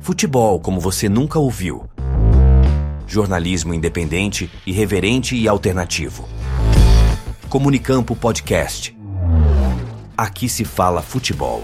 Futebol como você nunca ouviu. Jornalismo independente, irreverente e alternativo. Comunicampo Podcast. Aqui se fala futebol.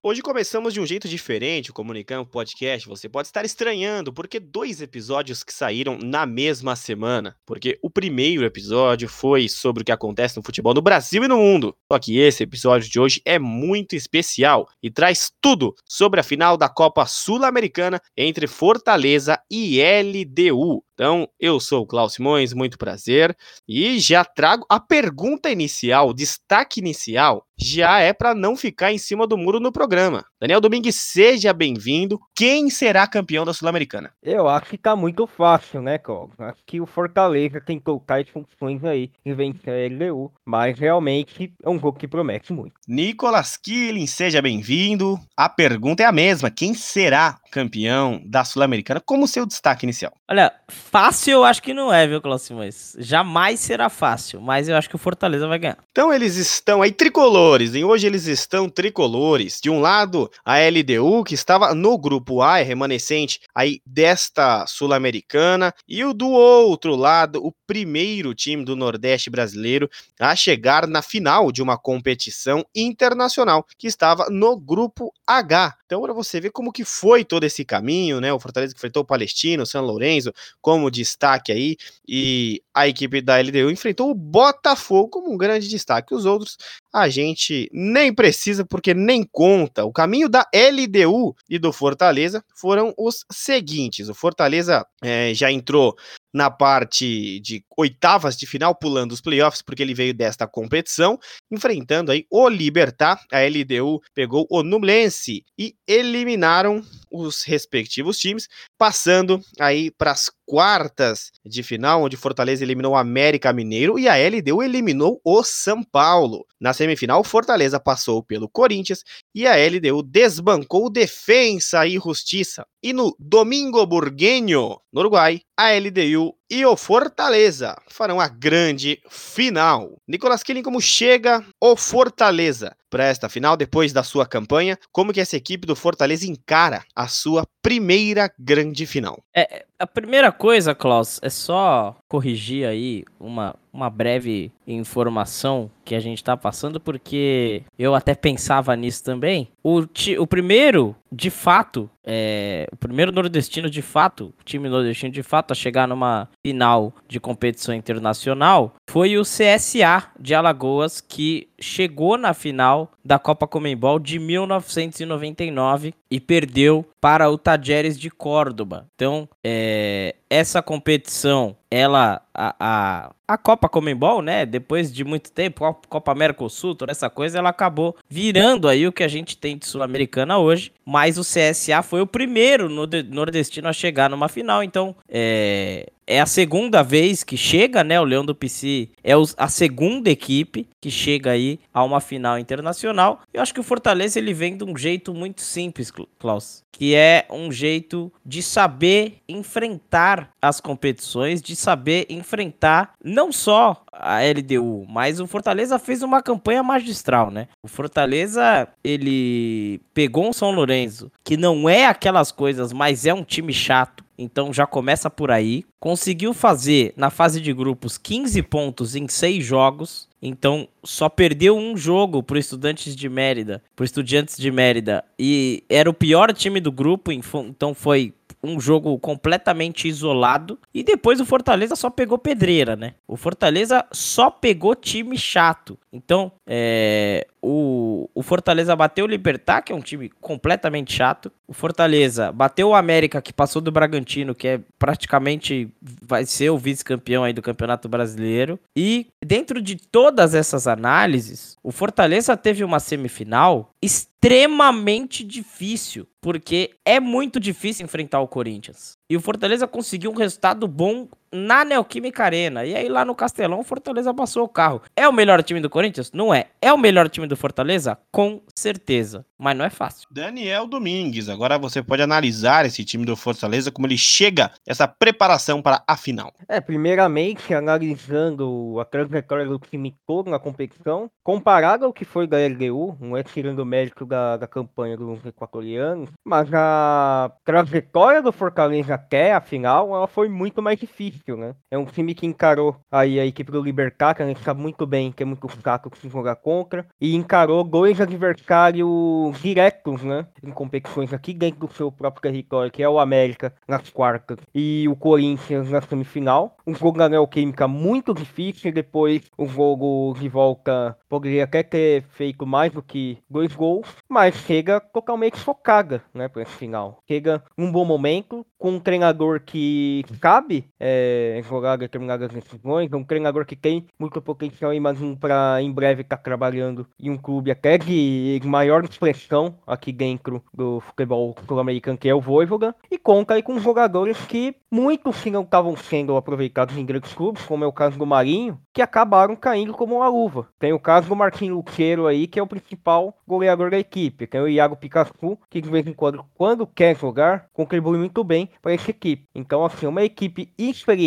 Hoje começamos de um jeito diferente o Comunicampo Podcast. Você pode estar estranhando, porque dois episódios que saíram na mesma semana. Porque o primeiro episódio foi sobre o que acontece no futebol no Brasil e no mundo. Só que esse episódio de hoje é muito especial e traz tudo sobre a final da Copa Sul-Americana entre Fortaleza e LDU. Então, eu sou o Klaus Simões, muito prazer, e já trago a pergunta inicial, o destaque inicial, já é para não ficar em cima do muro no programa. Daniel Domingues, seja bem-vindo. Quem será campeão da Sul-Americana? Eu acho que tá muito fácil, né, Klaus? Acho que o Fortaleza tem totais funções aí em vencer a LDU, mas realmente é um jogo que promete muito. Nicolas Killing, seja bem-vindo. A pergunta é a mesma: quem será campeão da Sul-Americana? Como seu destaque inicial? Olha, fácil eu acho que não é, viu, Klaus Simões? Jamais será fácil, mas eu acho que o Fortaleza vai ganhar. Então eles estão aí tricolores, e hoje eles estão tricolores. De um lado, a LDU, que estava no grupo A, é remanescente aí desta Sul-Americana, e o do outro lado, o primeiro time do Nordeste brasileiro a chegar na final de uma competição internacional, que estava no grupo H. Então, para você ver como que foi todo esse caminho, né? O Fortaleza enfrentou o Palestino, o São Lourenço, como destaque aí, e a equipe da LDU enfrentou o Botafogo como um grande destaque. Os outros a gente nem precisa, porque nem conta. O caminho da LDU e do Fortaleza foram os seguintes: o Fortaleza é, já entrou na parte de oitavas de final, pulando os playoffs, porque ele veio desta competição, enfrentando aí o Libertar. A LDU pegou o Nublense e eliminaram os respectivos times, passando aí para as quartas de final, onde Fortaleza eliminou o América Mineiro e a LDU eliminou o São Paulo. Na semifinal, Fortaleza passou pelo Corinthians e a LDU desbancou Defensa e Justiça. E no Domingo Burguenho, no Uruguai, a LDU e o Fortaleza farão a grande final. Nicolas Killing, como chega o Fortaleza para esta final depois da sua campanha? Como que essa equipe do Fortaleza encara a sua primeira grande final? É, a primeira coisa, Klaus, é só corrigir aí uma, uma breve informação que a gente tá passando, porque eu até pensava nisso também. O, o primeiro, de fato, é, o primeiro nordestino de fato, o time nordestino de fato a chegar numa final de competição internacional foi o CSA de Alagoas, que chegou na final da Copa Comembol de 1999 e perdeu para o Tajeres de Córdoba. Então, é, essa competição, ela, a, a, a Copa Comembol, né, depois de muito tempo, Copa América Sul, toda essa coisa, ela acabou virando aí o que a gente tem de Sul-Americana hoje, mas o CSA foi o primeiro nordestino a chegar numa final, então, é, é a segunda vez que chega, né? O Leão do PC é a segunda equipe que chega aí a uma final internacional. Eu acho que o Fortaleza ele vem de um jeito muito simples, Klaus, que é um jeito de saber enfrentar as competições, de saber enfrentar não só a LDU, mas o Fortaleza fez uma campanha magistral, né? O Fortaleza ele pegou um São Lourenço que não é aquelas coisas, mas é um time chato então já começa por aí. Conseguiu fazer na fase de grupos 15 pontos em 6 jogos. Então só perdeu um jogo pro Estudantes de Mérida, pro Estudiantes de Mérida. E era o pior time do grupo, então foi um jogo completamente isolado. E depois o Fortaleza só pegou pedreira, né? O Fortaleza só pegou time chato. Então, é, o, o Fortaleza bateu o Libertar, que é um time completamente chato. O Fortaleza bateu o América, que passou do Bragantino, que é praticamente vai ser o vice-campeão aí do Campeonato Brasileiro. E dentro de todas essas análises, o Fortaleza teve uma semifinal extremamente difícil, porque é muito difícil enfrentar o Corinthians. E o Fortaleza conseguiu um resultado bom na Neoquímica Arena. E aí lá no Castelão, o Fortaleza passou o carro. É o melhor time do Corinthians? Não é. É o melhor time do Fortaleza? Com certeza. Mas não é fácil. Daniel Domingues, agora você pode analisar esse time do Fortaleza, como ele chega essa preparação para a final. É, primeiramente, analisando a trajetória do time todo na competição, comparado ao que foi da LDU, não é tirando o mérito da, da campanha dos equatorianos, mas a trajetória do Fortaleza até a final, ela foi muito mais difícil né? É um time que encarou aí a equipe do Libertar, que a gente sabe muito bem que é muito fraco se jogar contra, e encarou dois adversários diretos, né? Em competições aqui dentro do seu próprio território, que é o América nas quartas e o Corinthians na semifinal. Um jogo na Neoquímica muito difícil, depois o jogo de volta poderia até ter feito mais do que dois gols, mas chega totalmente focada, né, para esse final. Chega num bom momento, com um treinador que cabe é, jogar determinadas decisões, um treinador que tem muito potencial, imagino, para em breve estar tá trabalhando em um clube até de maior expressão aqui dentro do futebol sul-americano, que é o Voivoda, e conta aí com jogadores que muitos que não estavam sendo aproveitados em grandes clubes, como é o caso do Marinho, que acabaram caindo como uma luva. Tem o caso do Marquinhos Luqueiro aí, que é o principal goleador da equipe. Tem o Iago Pikachu, que de vez em quando, quando quer jogar, contribui muito bem para essa equipe. Então, assim, uma equipe experiente,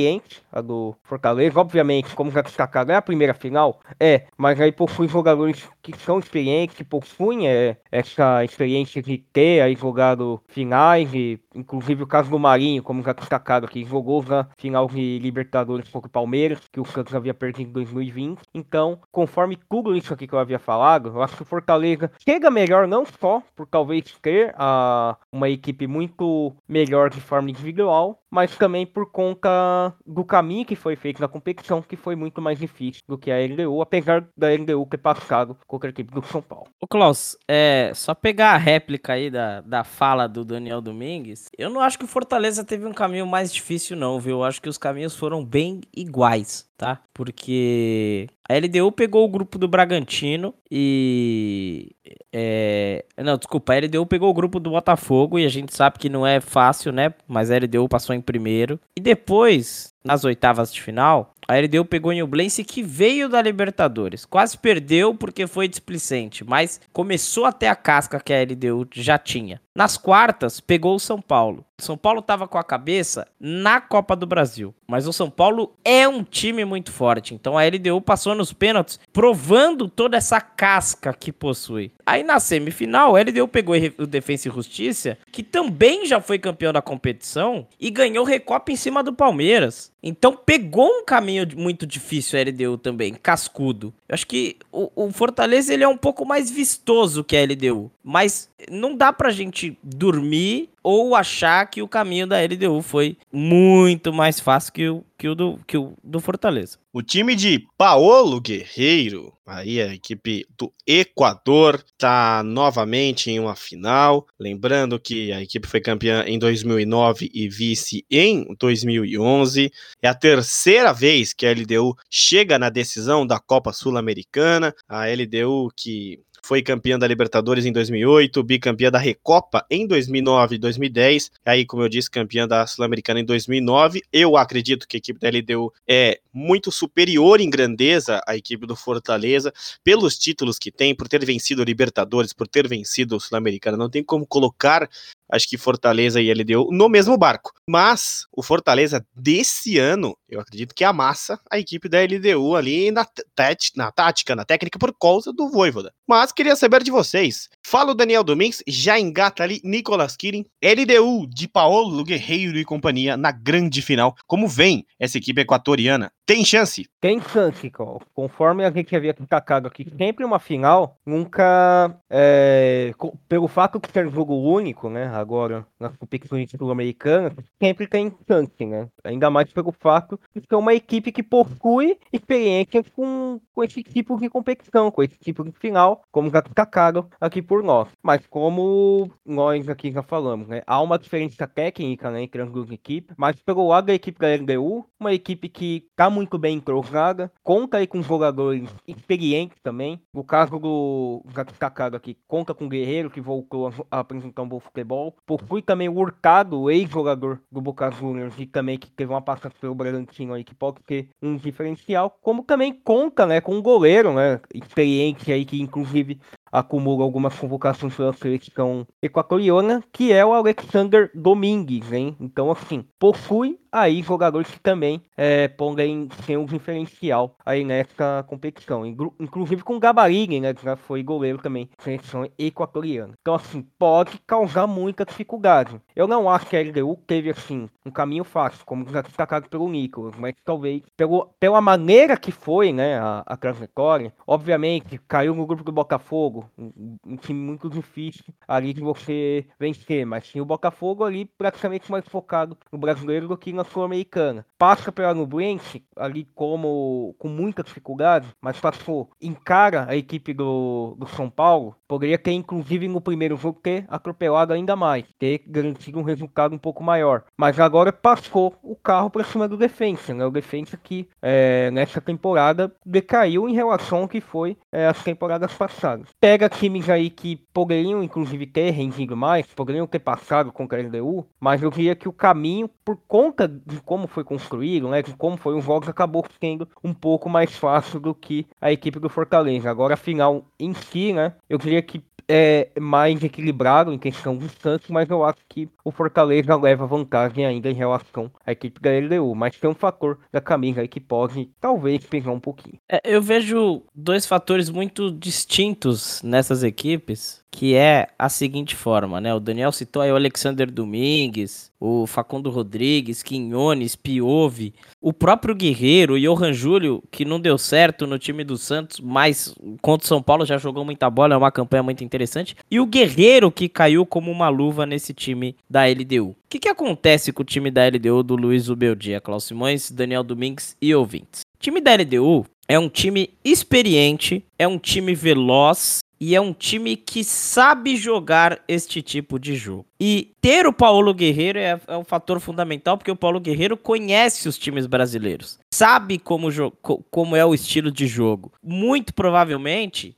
a do Fortaleza, obviamente, como já destacado, é a primeira final, é, mas aí possui jogadores que são experientes, que possuem é, essa experiência de ter aí jogado finais, e inclusive o caso do Marinho, como já destacado aqui, jogou na final de Libertadores contra o Palmeiras, que o Santos havia perdido em 2020. Então, conforme tudo isso aqui que eu havia falado, eu acho que o Fortaleza chega melhor não só por talvez ter a, uma equipe muito melhor de forma individual, mas também por conta do caminho que foi feito na competição, que foi muito mais difícil do que a LDU, apesar da LDU ter passado contra a equipe do São Paulo. Ô Klaus, é, só pegar a réplica aí da, da fala do Daniel Domingues, eu não acho que o Fortaleza teve um caminho mais difícil não, viu? Eu acho que os caminhos foram bem iguais, tá? Porque a LDU pegou o grupo do Bragantino e. É, não, desculpa, a LDU pegou o grupo do Botafogo e a gente sabe que não é fácil, né? Mas a LDU passou em primeiro. E depois, nas oitavas de final, a LDU pegou o Nublense que veio da Libertadores. Quase perdeu porque foi displicente, mas começou até a casca que a LDU já tinha. Nas quartas, pegou o São Paulo. São Paulo estava com a cabeça na Copa do Brasil. Mas o São Paulo é um time muito forte. Então a LDU passou nos pênaltis, provando toda essa casca que possui. Aí na semifinal, a LDU pegou o Defensa e Justiça, que também já foi campeão da competição, e ganhou Recopa em cima do Palmeiras. Então pegou um caminho muito difícil a LDU também, cascudo. Eu acho que o, o Fortaleza ele é um pouco mais vistoso que a LDU. Mas não dá pra gente dormir ou achar que o caminho da LDU foi muito mais fácil que o, que o, do, que o do Fortaleza. O time de Paolo Guerreiro, aí a equipe do Equador, está novamente em uma final. Lembrando que a equipe foi campeã em 2009 e vice em 2011. É a terceira vez que a LDU chega na decisão da Copa Sul-Americana. A LDU que foi campeã da Libertadores em 2008, bicampeã da Recopa em 2009 e 2010, aí, como eu disse, campeã da Sul-Americana em 2009. Eu acredito que a equipe da LDU é muito superior em grandeza à equipe do Fortaleza, pelos títulos que tem, por ter vencido Libertadores, por ter vencido o Sul-Americana. Não tem como colocar acho que Fortaleza e LDU no mesmo barco. Mas o Fortaleza desse ano, eu acredito que amassa a equipe da LDU ali na, na tática, na técnica, por causa do Voivoda. Mas queria saber de vocês. Fala o Daniel Domingues, já engata ali Nicolas Kirin, LDU de Paulo Guerreiro e companhia na grande final. Como vem essa equipe equatoriana? Tem chance? Tem chance, cara. Conforme a gente havia destacado aqui, sempre uma final, nunca, é, pelo fato de ser jogo único, né, agora nas competições sul-americanas, sempre tem chance, né? Ainda mais pelo fato de ser uma equipe que possui experiência com, com esse tipo de competição, com esse tipo de final, como já destacado aqui por nós. Mas como nós aqui já falamos, né, há uma diferença técnica né, entre as duas equipes, mas pelo lado da equipe da LDU, uma equipe que está muito bem entrosada, conta aí com jogadores experientes também. No caso do destacado aqui, conta com o Guerreiro, que voltou a apresentar um bom futebol futebol. Possui também o Hurtado, ex-jogador do Boca Juniors e também que teve uma passagem pelo Bragantino aí que pode ter um diferencial, como também conta, né, com um goleiro, né, experiente aí que inclusive acumula algumas convocações pela seleção equatoriana, que é o Alexander Domingues, hein? Então, assim, possui aí jogadores que também é, podem ser um diferencial aí nessa competição. Inclusive com Gabarini, né? Que já foi goleiro também, seleção equatoriana. Então, assim, pode causar muita dificuldade. Eu não acho que a LDU teve, assim, um caminho fácil, como já destacado pelo Nicolas, mas talvez pelo, pela maneira que foi, né, a, a trajetória, obviamente, caiu no grupo do Botafogo, um, um, time muito difícil ali de você vencer, mas tinha o Botafogo ali praticamente mais focado no brasileiro do que na Sul-Americana. Passa pela Nublense ali como com muita dificuldade, mas passou, encara a equipe do, do São Paulo, poderia ter inclusive no primeiro jogo ter atropelado ainda mais, ter garantido um resultado um pouco maior. Mas agora passou o carro para cima do Defensa, né? O Defensa que é, nessa temporada decaiu em relação ao que foi é, as temporadas passadas times aí que poderiam, inclusive, ter rendido mais, poderiam ter passado com o LDU, mas eu diria que o caminho, por conta de como foi construído, né, de como foi o jogo, acabou sendo um pouco mais fácil do que a equipe do Fortaleza. Agora, a final em si, né, eu diria que é mais equilibrado em questão de distância, mas eu acho que o Fortaleza leva vantagem ainda em relação à equipe da LDU. Mas tem um fator da camisa aí que pode talvez pegar um pouquinho. É, eu vejo dois fatores muito distintos nessas equipes que é a seguinte forma, né? O Daniel citou aí o Alexander Domingues, o Facundo Rodrigues, Quinones, Piove, o próprio Guerreiro, o Johan Júlio, que não deu certo no time do Santos, mas contra o São Paulo já jogou muita bola, é uma campanha muito interessante, e o Guerreiro, que caiu como uma luva nesse time da LDU. O que, que acontece com o time da LDU do Luiz Ubeldia, Klaus Simões, Daniel Domingues e ouvintes? O time da LDU é um time experiente, é um time veloz, e é um time que sabe jogar este tipo de jogo. E ter o Paulo Guerreiro é, é um fator fundamental, porque o Paulo Guerreiro conhece os times brasileiros, sabe como, como é o estilo de jogo. Muito provavelmente,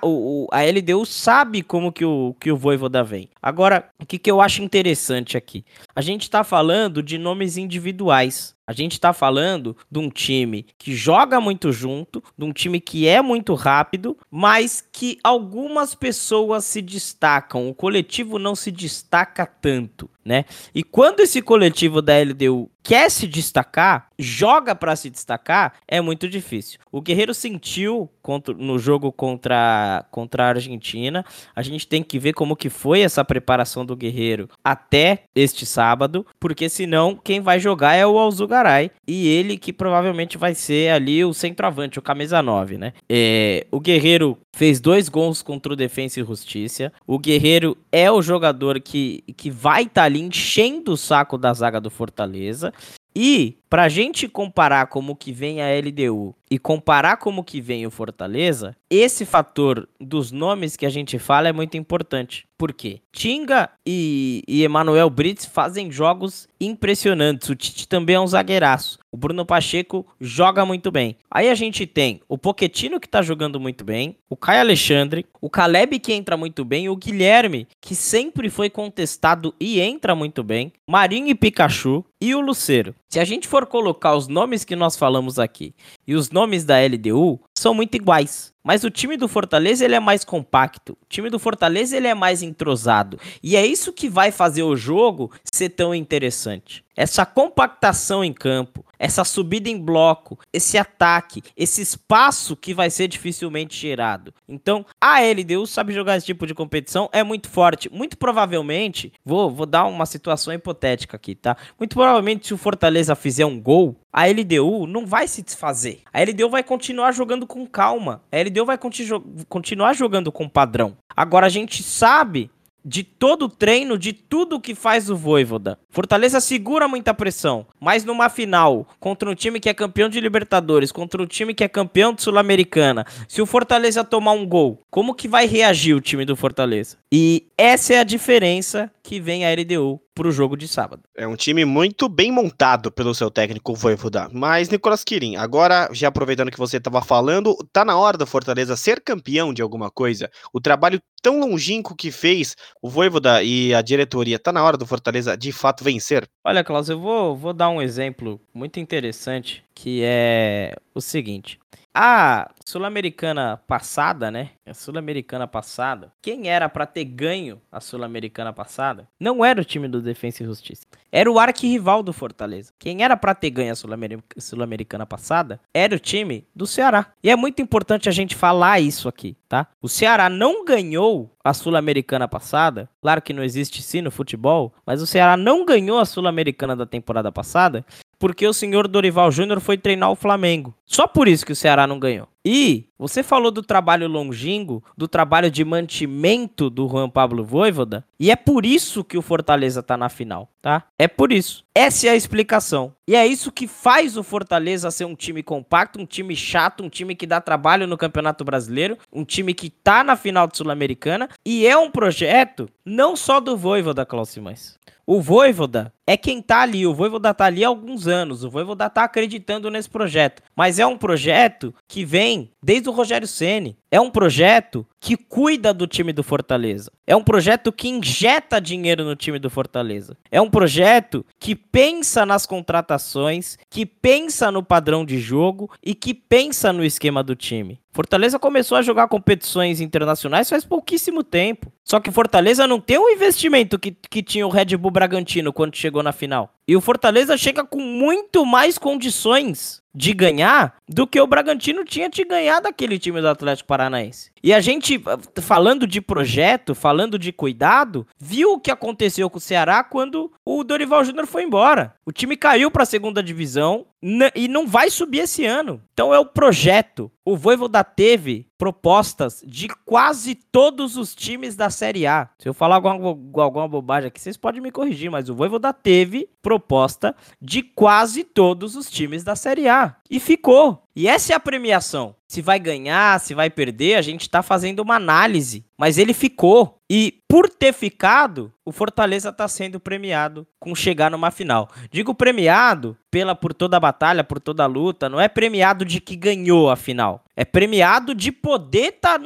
o, o, a LDU sabe como que o, que o Voivoda vem. Agora, o que, que eu acho interessante aqui? A gente está falando de nomes individuais. A gente está falando de um time que joga muito junto, de um time que é muito rápido, mas que algumas pessoas se destacam. O coletivo não se destaca tanto né? E quando esse coletivo da LDU quer se destacar, joga para se destacar, é muito difícil. O Guerreiro sentiu contra, no jogo contra, contra a Argentina. A gente tem que ver como que foi essa preparação do Guerreiro até este sábado, porque senão quem vai jogar é o Alzugaray e ele que provavelmente vai ser ali o centroavante, o camisa 9, né? É, o Guerreiro fez dois gols contra o Defensa e Justiça. O Guerreiro é o jogador que, que vai estar tá ali enchendo o saco da zaga do Fortaleza. E pra gente comparar como que vem a LDU e comparar como que vem o Fortaleza, esse fator dos nomes que a gente fala é muito importante. Por quê? Tinga e, e Emanuel Brits fazem jogos impressionantes. O Tite também é um zagueiraço. O Bruno Pacheco joga muito bem. Aí a gente tem o Poquetino que tá jogando muito bem, o Caio Alexandre, o Caleb que entra muito bem, o Guilherme que sempre foi contestado e entra muito bem, Marinho e Pikachu e o Luceiro. Se a gente for colocar os nomes que nós falamos aqui e os nomes da LDU, são muito iguais. Mas o time do Fortaleza ele é mais compacto. O time do Fortaleza ele é mais entrosado. E é isso que vai fazer o jogo ser tão interessante. Essa compactação em campo, essa subida em bloco, esse ataque, esse espaço que vai ser dificilmente gerado. Então, a LDU sabe jogar esse tipo de competição, é muito forte. Muito provavelmente, vou, vou dar uma situação hipotética aqui, tá? Muito provavelmente, se o Fortaleza fizer um gol, a LDU não vai se desfazer. A LDU vai continuar jogando com calma. A LDU vai continu continuar jogando com padrão. Agora a gente sabe de todo o treino, de tudo que faz o Voivoda. Fortaleza segura muita pressão, mas numa final, contra um time que é campeão de Libertadores, contra um time que é campeão de Sul-Americana, se o Fortaleza tomar um gol, como que vai reagir o time do Fortaleza? E essa é a diferença que vem a LDU para o jogo de sábado. É um time muito bem montado pelo seu técnico Voivoda. Mas, Nicolas Quirin, agora, já aproveitando que você estava falando, tá na hora do Fortaleza ser campeão de alguma coisa? O trabalho tão longínquo que fez o Voivoda e a diretoria, tá na hora do Fortaleza de fato vencer? Olha, Klaus, eu vou, vou dar um exemplo muito interessante, que é o seguinte. A Sul-Americana passada, né? A Sul-Americana passada, quem era para ter ganho a Sul-Americana passada não era o time do Defensa e Justiça. Era o arquirrival do Fortaleza. Quem era para ter ganho a Sul-Americana passada era o time do Ceará. E é muito importante a gente falar isso aqui, tá? O Ceará não ganhou a Sul-Americana passada. Claro que não existe sim no futebol, mas o Ceará não ganhou a Sul-Americana da temporada passada porque o senhor Dorival Júnior foi treinar o Flamengo. Só por isso que o Ceará não ganhou. E você falou do trabalho longínquo, do trabalho de mantimento do Juan Pablo Voivoda, e é por isso que o Fortaleza tá na final, tá? É por isso. Essa é a explicação. E é isso que faz o Fortaleza ser um time compacto, um time chato, um time que dá trabalho no Campeonato Brasileiro, um time que tá na final Sul-Americana, e é um projeto não só do Voivoda, Klaus Simões. O Voivoda é quem tá ali, o Voivoda tá ali há alguns anos, o Voivoda tá acreditando nesse projeto, mas é um projeto que vem desde o Rogério Ceni. É um projeto que cuida do time do Fortaleza. É um projeto que injeta dinheiro no time do Fortaleza. É um projeto que pensa nas contratações, que pensa no padrão de jogo e que pensa no esquema do time. Fortaleza começou a jogar competições internacionais faz pouquíssimo tempo. Só que Fortaleza não tem o investimento que, que tinha o Red Bull Bragantino quando chegou na final. E o Fortaleza chega com muito mais condições de ganhar do que o Bragantino tinha de ganhar daquele time do Atlético Paranaense. para nós. E a gente, falando de projeto, falando de cuidado, viu o que aconteceu com o Ceará quando o Dorival Júnior foi embora. O time caiu para a segunda divisão e não vai subir esse ano. Então é o projeto. O Voivoda teve propostas de quase todos os times da Série A. Se eu falar alguma, alguma bobagem aqui, vocês podem me corrigir, mas o Voivoda teve proposta de quase todos os times da Série A. E ficou. E essa é a premiação. Se vai ganhar, se vai perder, a gente está fazendo uma análise. Mas ele ficou. E por ter ficado, o Fortaleza está sendo premiado com chegar numa final. Digo premiado pela por toda a batalha, por toda a luta. Não é premiado de que ganhou a final. É premiado de poder estar tá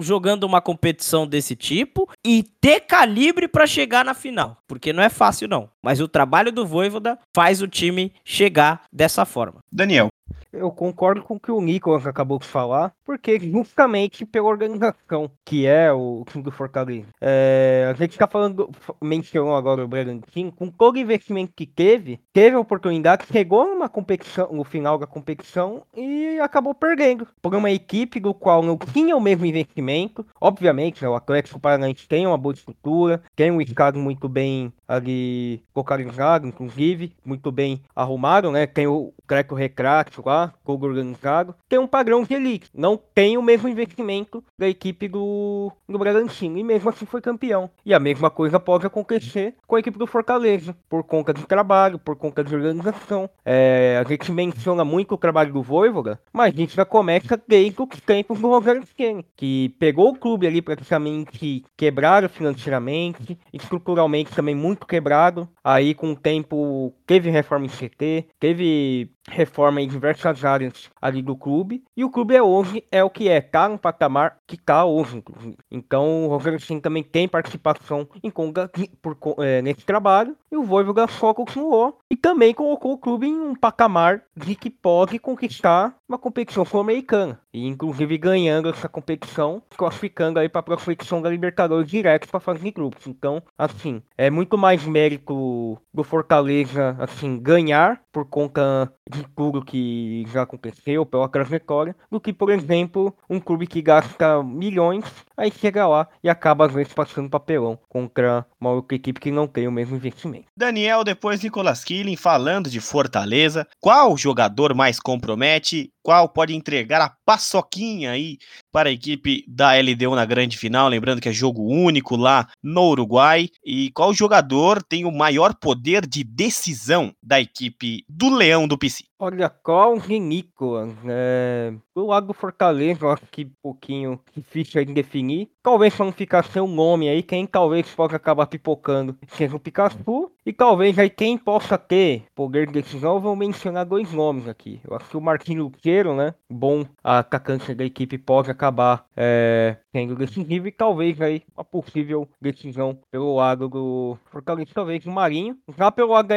jogando uma competição desse tipo e ter calibre para chegar na final. Porque não é fácil, não. Mas o trabalho do Voivoda faz o time chegar dessa forma. Daniel, eu concordo com o que o Nicolas acabou de falar, porque justamente pela organização que é o time do Fortaleza. É, a gente está falando, mencionou agora o Bragantino, com todo o investimento que teve, teve a oportunidade, chegou numa competição, no final da competição e acabou perdendo por uma equipe do qual não tinha o mesmo investimento. Obviamente, né, o Atlético Paranaense tem uma boa estrutura, tem um estado muito bem ali localizado, inclusive, muito bem arrumado, né? Tem o Creco Recrato lá, jogo organizado, tem um padrão de elite. Não tem o mesmo investimento da equipe do, do Bragantino. E mesmo assim foi campeão. E a mesma coisa pode acontecer com a equipe do Fortaleza, por conta de trabalho, por conta de organização. É, a gente menciona muito o trabalho do Voivoda, mas isso já começa desde os tempos do Rogério Ceni, que pegou o clube ali praticamente quebrado financeiramente, estruturalmente também muito quebrado. Aí com o tempo teve reforma em CT, teve reforma em diversas áreas ali do clube. E o clube é hoje é o que é, tá no patamar que tá hoje, inclusive. Então o Rogério Ceni também tem participação em conga, por, é, nesse trabalho. E o Voivoda só continuou e também colocou o clube em um patamar de que pode conquistar uma competição sul-americana. E inclusive ganhando essa competição, classificando aí para a competição da Libertadores direto para fase de grupos. Então, assim, é muito mais mérito do Fortaleza, assim, ganhar por conta tudo que já aconteceu, pela trajetória, do que, por exemplo, um clube que gasta milhões, aí chega lá e acaba às vezes passando papelão contra uma outra equipe que não tem o mesmo investimento. Daniel, depois Nicolas Killing falando de Fortaleza, qual jogador mais compromete? Qual pode entregar a paçoquinha aí para a equipe da LDU na grande final? Lembrando que é jogo único lá no Uruguai. E qual jogador tem o maior poder de decisão da equipe do Leão do PC? Olha, e Nicolas. É... Do lado do Fortaleza, acho que um pouquinho difícil de definir. Talvez não ficar seu nome aí, quem talvez possa acabar pipocando seja o Pikachu. E talvez aí quem possa ter poder de decisão, eu vou mencionar dois nomes aqui. Eu acho que o Marquinhos Luqueiro, né? Bom atacante da equipe pode acabar é, sendo decisivo e talvez aí uma possível decisão pelo lado do Fortaleza, talvez o Marinho. Já pelo lado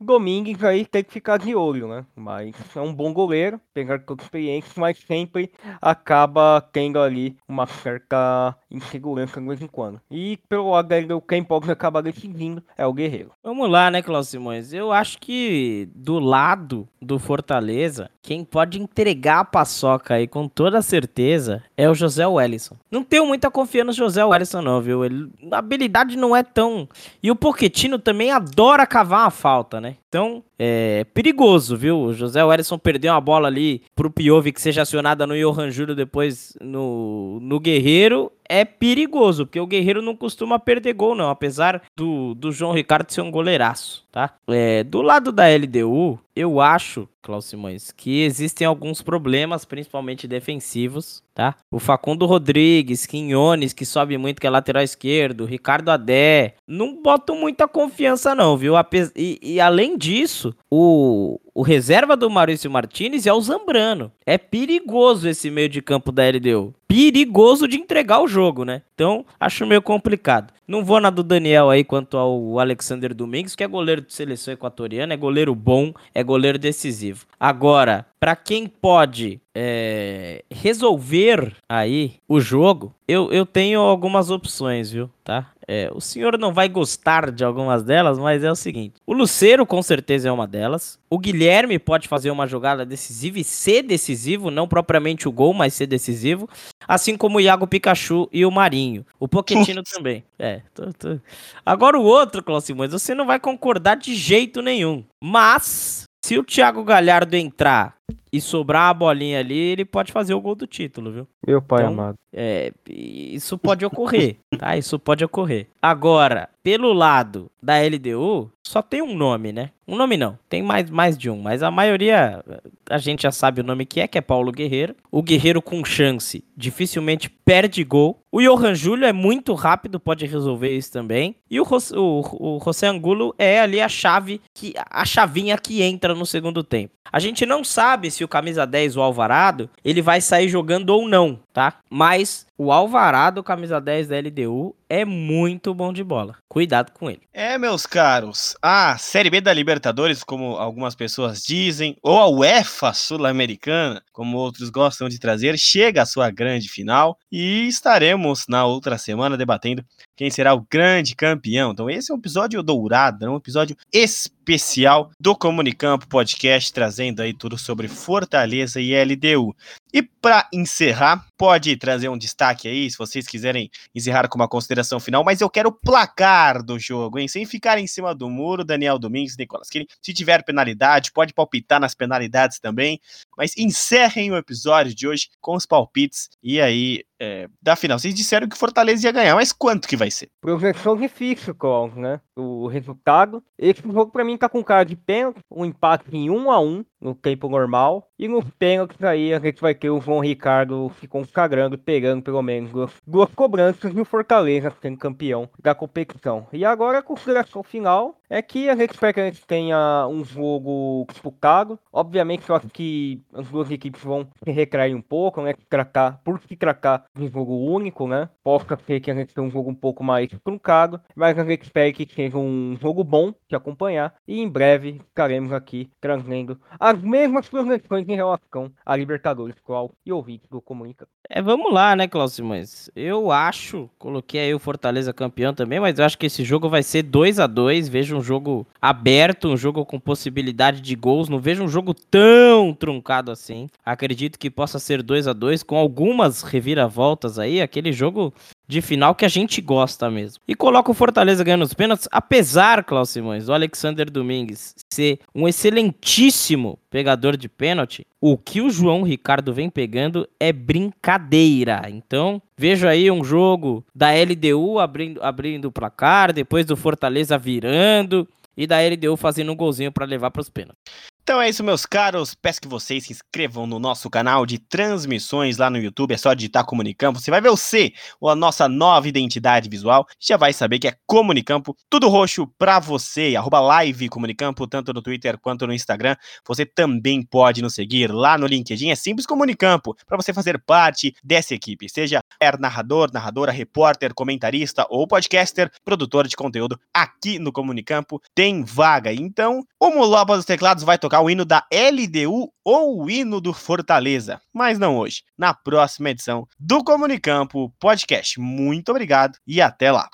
Domingues aí tem que ficar de olho, né? Mas é um bom goleiro, pegar com experiência, mas sempre acaba tendo ali uma certa insegurança de vez em quando. E pelo lado quem pode acabar decidindo é o Guerreiro. Vamos lá, né, Cláudio Simões? Eu acho que do lado do Fortaleza, quem pode entregar a paçoca aí com toda certeza é o José Wellison. Não tenho muita confiança no José Wellison, não, viu? Ele, a habilidade não é tão. E o Poquetino também adora cavar uma falta, né? Então, é perigoso, viu? O José Wellison perdeu uma bola ali pro Piove que seja acionada no Johan Júlio depois no, no Guerreiro. É perigoso, porque o Guerreiro não costuma perder gol, não. Apesar do, do João Ricardo ser um goleiraço, tá? É, do lado da LDU, eu acho, Klaus Simões, que existem alguns problemas, principalmente defensivos, tá? O Facundo Rodrigues, Quinhones, que sobe muito, que é lateral esquerdo, Ricardo Adé, não boto muita confiança não, viu? E, e além disso, o, o reserva do Maurício Martinez é o Zambrano. É perigoso esse meio de campo da LDU. Perigoso de entregar o jogo, né? Então, acho meio complicado. Não vou na do Daniel aí quanto ao Alexander Domingues, que é goleiro de seleção equatoriana, é goleiro bom, é goleiro decisivo. Agora, para quem pode é, resolver aí o jogo, eu, eu tenho algumas opções, viu? Tá? É, o senhor não vai gostar de algumas delas, mas é o seguinte: o Luceiro com certeza é uma delas. O Guilherme pode fazer uma jogada decisiva e ser decisivo, não propriamente o gol, mas ser decisivo. Assim como o Iago Pikachu e o Marinho. O Poquetino também. É, tô, tô. Agora o outro, Cláudio Simões, você não vai concordar de jeito nenhum. Mas, se o Thiago Galhardo entrar e sobrar a bolinha ali, ele pode fazer o gol do título, viu? Meu pai então, amado. É, isso pode ocorrer, tá? Isso pode ocorrer. Agora, pelo lado da LDU, só tem um nome, né? Um nome não, tem mais, mais de um, mas a maioria a gente já sabe o nome que é, que é Paulo Guerreiro. O Guerreiro com chance dificilmente perde gol. O Johan Júlio é muito rápido, pode resolver isso também. E o, o, o José Angulo é ali a chave, que, a chavinha que entra no segundo tempo. A gente não sabe se o camisa 10, o Alvarado, ele vai sair jogando ou não, tá? Mas o Alvarado, camisa 10 da LDU, é muito bom de bola. Cuidado com ele. É, meus caros, a Série B da Libertadores, como algumas pessoas dizem, ou a UEFA Sul-Americana, como outros gostam de trazer, chega à sua grande final e estaremos na outra semana debatendo quem será o grande campeão. Então, esse é um episódio dourado, é um episódio especial do Comunicampo Podcast, trazendo aí tudo sobre Fortaleza e LDU. E para encerrar, pode trazer um destaque aí, se vocês quiserem encerrar com uma consideração final, mas eu quero o placar do jogo, hein? Sem ficar em cima do muro, Daniel Domingues, Nicolas Kine. Se tiver penalidade, pode palpitar nas penalidades também, mas encerrem o episódio de hoje com os palpites e aí é, da final. Vocês disseram que Fortaleza ia ganhar, mas quanto que vai ser? Projeção difícil, Col, né? O resultado. Esse jogo para mim tá com cara de pênalti, um empate em 1 a 1 no tempo normal. E nos pênaltis aí a gente vai ter o João Ricardo se consagrando, pegando pelo menos duas, duas cobranças e o Fortaleza sendo campeão da competição. E agora a consideração final é que a gente espera que a gente tenha um jogo disputado. Obviamente eu acho que as duas equipes vão se retrair um pouco, né? Tratar, por se tratar de um jogo único, né? Possa ser que a gente tenha um jogo um pouco mais truncado, mas a gente espera que seja um jogo bom de acompanhar. E em breve estaremos aqui trazendo as mesmas projeções em relação a Libertadores, qual e ouvinte do Comunica. É, vamos lá, né, Cláudio Simões? Eu acho, coloquei aí o Fortaleza campeão também, mas eu acho que esse jogo vai ser 2 a 2 Vejo um jogo aberto, um jogo com possibilidade de gols. Não vejo um jogo tão truncado assim. Acredito que possa ser 2 a 2 com algumas reviravoltas aí. Aquele jogo de final que a gente gosta mesmo. E coloca o Fortaleza ganhando os pênaltis, apesar, Klaus Simões, do Alexander Domingues ser um excelentíssimo pegador de pênalti, o que o João Ricardo vem pegando é brincadeira. Então, vejo aí um jogo da LDU abrindo, abrindo o placar, depois do Fortaleza virando e da LDU fazendo um golzinho para levar para os pênaltis. Então é isso, meus caros. Peço que vocês se inscrevam no nosso canal de transmissões lá no YouTube. É só digitar Comunicampo. Você vai ver o C, a nossa nova identidade visual. Já vai saber que é Comunicampo. Tudo roxo pra você. Arroba live Comunicampo, tanto no Twitter quanto no Instagram. Você também pode nos seguir lá no LinkedIn. É simples Comunicampo. Para você fazer parte dessa equipe. Seja narrador, narradora, repórter, comentarista ou podcaster, produtor de conteúdo aqui no Comunicampo. Tem vaga. Então, o Mulopa dos Teclados vai tocar o hino da LDU ou o hino do Fortaleza. Mas não hoje, na próxima edição do Comunicampo Podcast. Muito obrigado e até lá.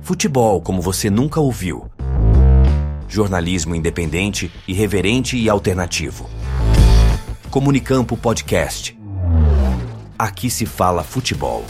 Futebol como você nunca ouviu. Jornalismo independente, irreverente e alternativo. Comunicampo Podcast. Aqui se fala futebol.